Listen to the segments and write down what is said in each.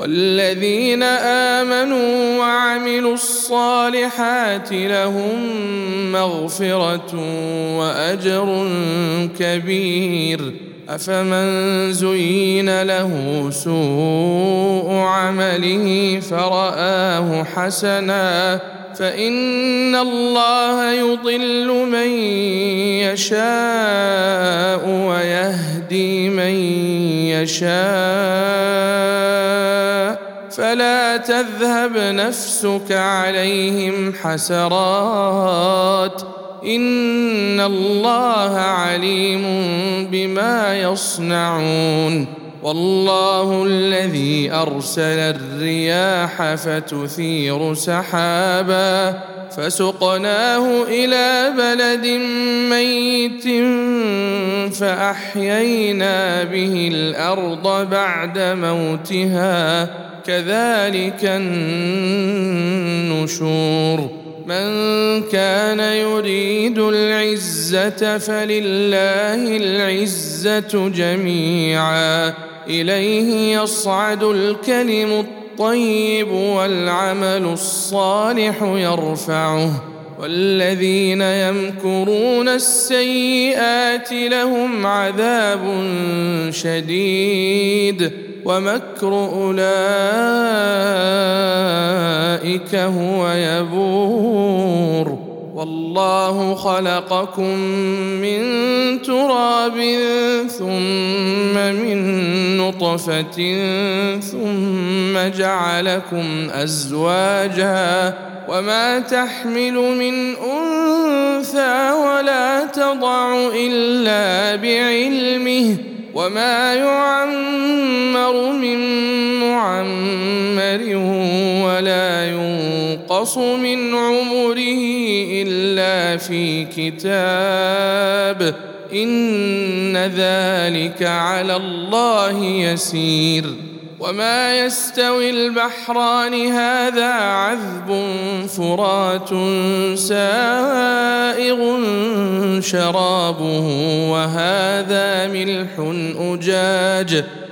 والذين آمنوا وعملوا الصالحات لهم مغفرة وأجر كبير. أفمن زين له سوء عمله فرآه حسنا فإن الله يضل من يشاء ويهدي من يشاء. فلا تذهب نفسك عليهم حسرات إن الله عليم بما يصنعون والله الذي أرسل الرياح فتثير سحابا فسقناه إلى بلد ميت فأحيينا به الأرض بعد موتها كذلك النشور. من كان يريد العزة فلله العزة جميعا. إليه يصعد الكلم الطيب والعمل الصالح يرفعه. والذين يمكرون السيئات لهم عذاب شديد. ومكر أولئك هو يبور. والله خلقكم من تراب ثم من نطفة ثم جعلكم أزواجا وما تحمل من أنثى ولا تضع إلا بعلمه وما يعمر من معمر ولا ينقص من عمره إلا في كتاب. إن ذلك على الله يسير. وما يستوي البحران هذا عذب فرات سائغ شرابه وهذا ملح اجاج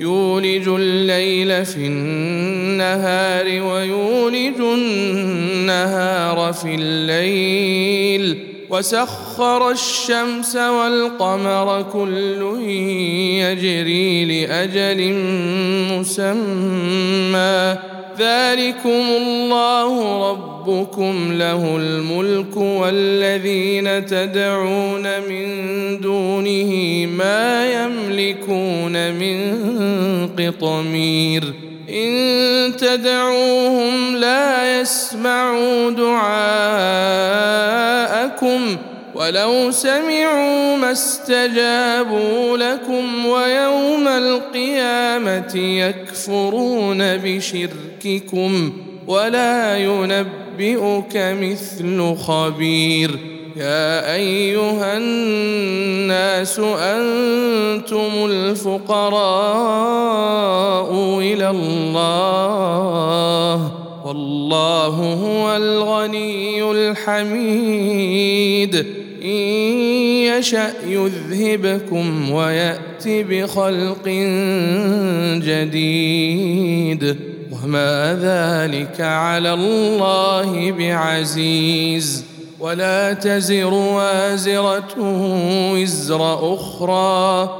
يولج الليل في النهار ويولج النهار في الليل. وسخر الشمس والقمر كل يجري لأجل مسمى. ذلكم الله ربكم له الملك والذين تدعون من دونه ما يملكون من قطمير إن تدعوهم لا يسمعوا دعاءكم ولو سمعوا ما استجابوا لكم ويوم القيامة يكفرون بشرككم ولا ينبئك مثل خبير. يا أيها الناس أنتم الفقراء إلى الله والله هو الغني الحميد. إن يشأ يذهبكم ويأت بخلق جديد. وما ذلك على الله بعزيز. ولا تزر وازرة وزر أخرى.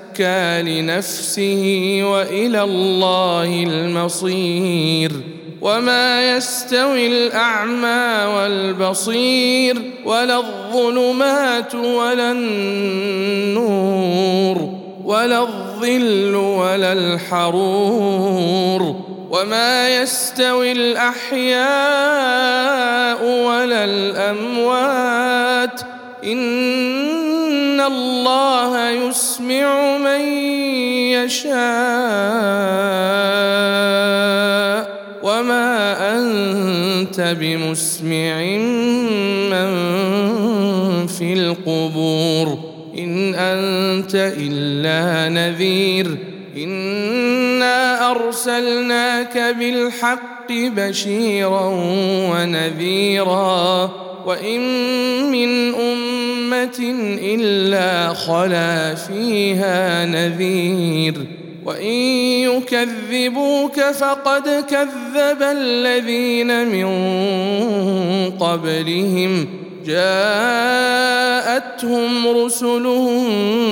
لنفسه وإلى الله المصير. وما يستوي الأعمى والبصير ولا الظلمات ولا النور ولا الظل ولا الحرور. وما يستوي الأحياء ولا الأموات. ان الله يسمع من يشاء وما انت بمسمع من في القبور ان انت الا نذير انا ارسلناك بالحق بشيرا ونذيرا وان من امه الا خلا فيها نذير وان يكذبوك فقد كذب الذين من قبلهم جاءتهم رسلهم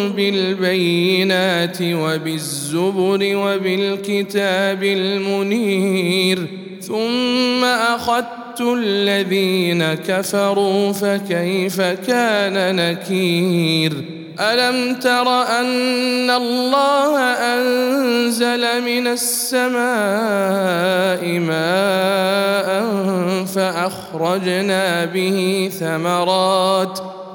بالبينات وبالزبر وبالكتاب المنير ثم أخذت الذين كفروا فكيف كان نكير؟ ألم تر أن الله أنزل من السماء ماء فأخرجنا به ثمرات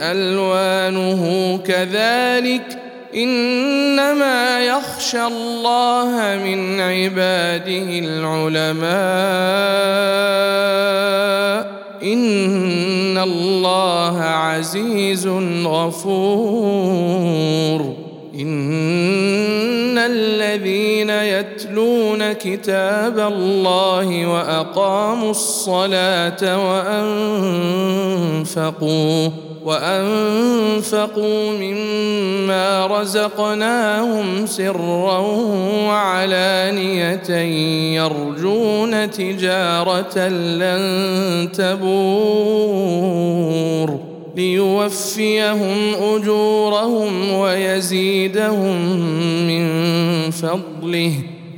ألوانه كذلك إنما يخشى الله من عباده العلماء إن الله عزيز غفور كتاب الله وأقاموا الصلاة وأنفقوا وأنفقوا مما رزقناهم سرا وعلانية يرجون تجارة لن تبور ليوفيهم أجورهم ويزيدهم من فضله.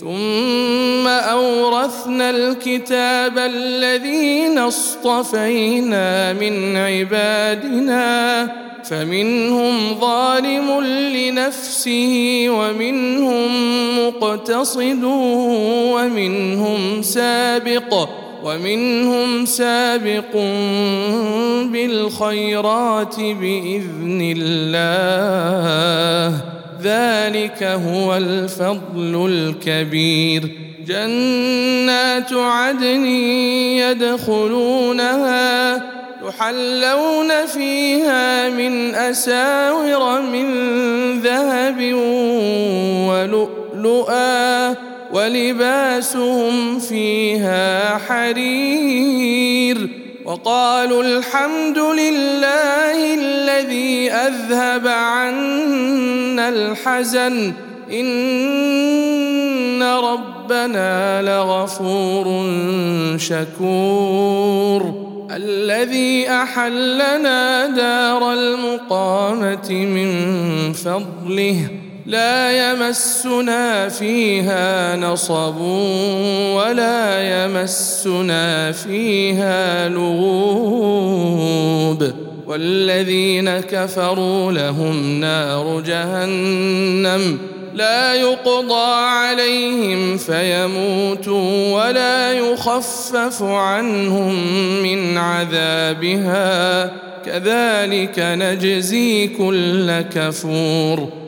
ثم أورثنا الكتاب الذين اصطفينا من عبادنا فمنهم ظالم لنفسه ومنهم مقتصد ومنهم سابق ومنهم سابق بالخيرات بإذن الله. ذلك هو الفضل الكبير. جنات عدن يدخلونها يحلون فيها من أساور من ذهب ولؤلؤا ولباسهم فيها حرير. وقالوا الحمد لله الذي أذهب عنا الحزن. إن ربنا لغفور شكور. الذي أحلنا دار المقامة من فضله. لا يمسنا فيها نصب ولا يمسنا فيها لغوب. والذين كفروا لهم نار جهنم لا يقضى عليهم فيموتوا ولا يخفف عنهم من عذابها. كذلك نجزي كل كفور.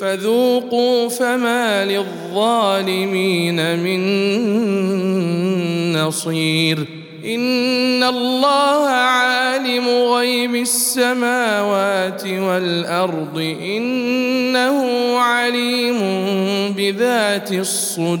فذوقوا فما للظالمين من نصير. إن الله عالم غيب السماوات والأرض. إنه عليم بذات الصدور.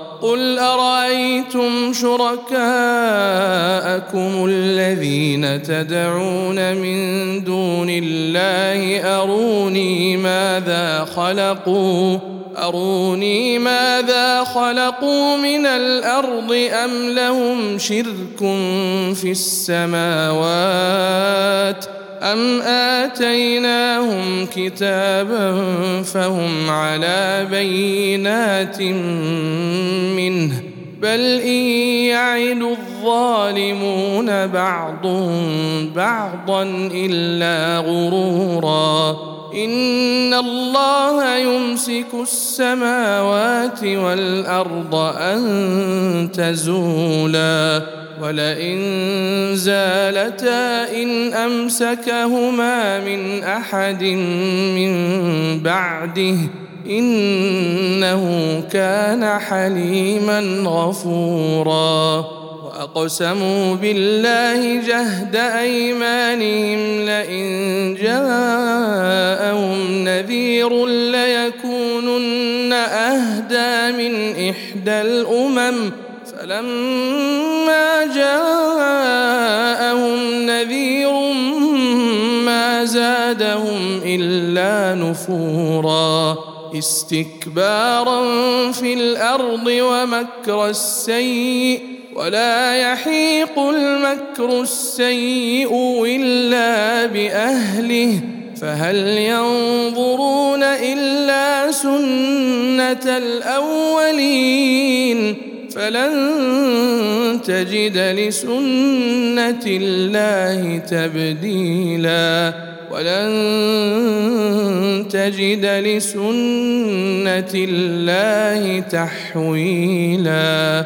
قل أرأيتم شركاءكم الذين تدعون من دون الله أروني ماذا خلقوا؟ أروني ماذا خلقوا من الأرض أم لهم شرك في السماوات؟ أم آتيناهم كتابا فهم على بينات منه بل إن يعد الظالمون بعضهم بعضا إلا غرورا إن الله يمسك السماوات والأرض أن تزولا ولئن زالتا إن أمسكهما من أحد من بعده إنه كان حليما غفورا وأقسموا بالله جهد أيمانهم لئن جاءهم نذير ليكونن أهدى من إحدى الأمم. فلما جاءهم نذير ما زادهم إلا نفورا. استكبارا في الأرض ومكر السيء ولا يحيق المكر السيء إلا بأهله. فهل ينظرون سنه الأولين فلن تجد لسنة الله تبديلا ولن تجد لسنة الله تحويلا.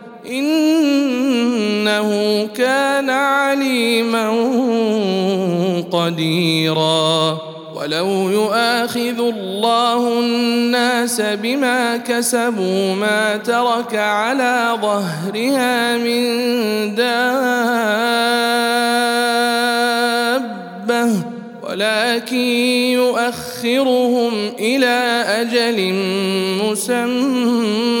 إنه كان عليما قديرا. ولو يؤاخذ الله الناس بما كسبوا ما ترك على ظهرها من دابة ولكن يؤخرهم إلى أجل مسمى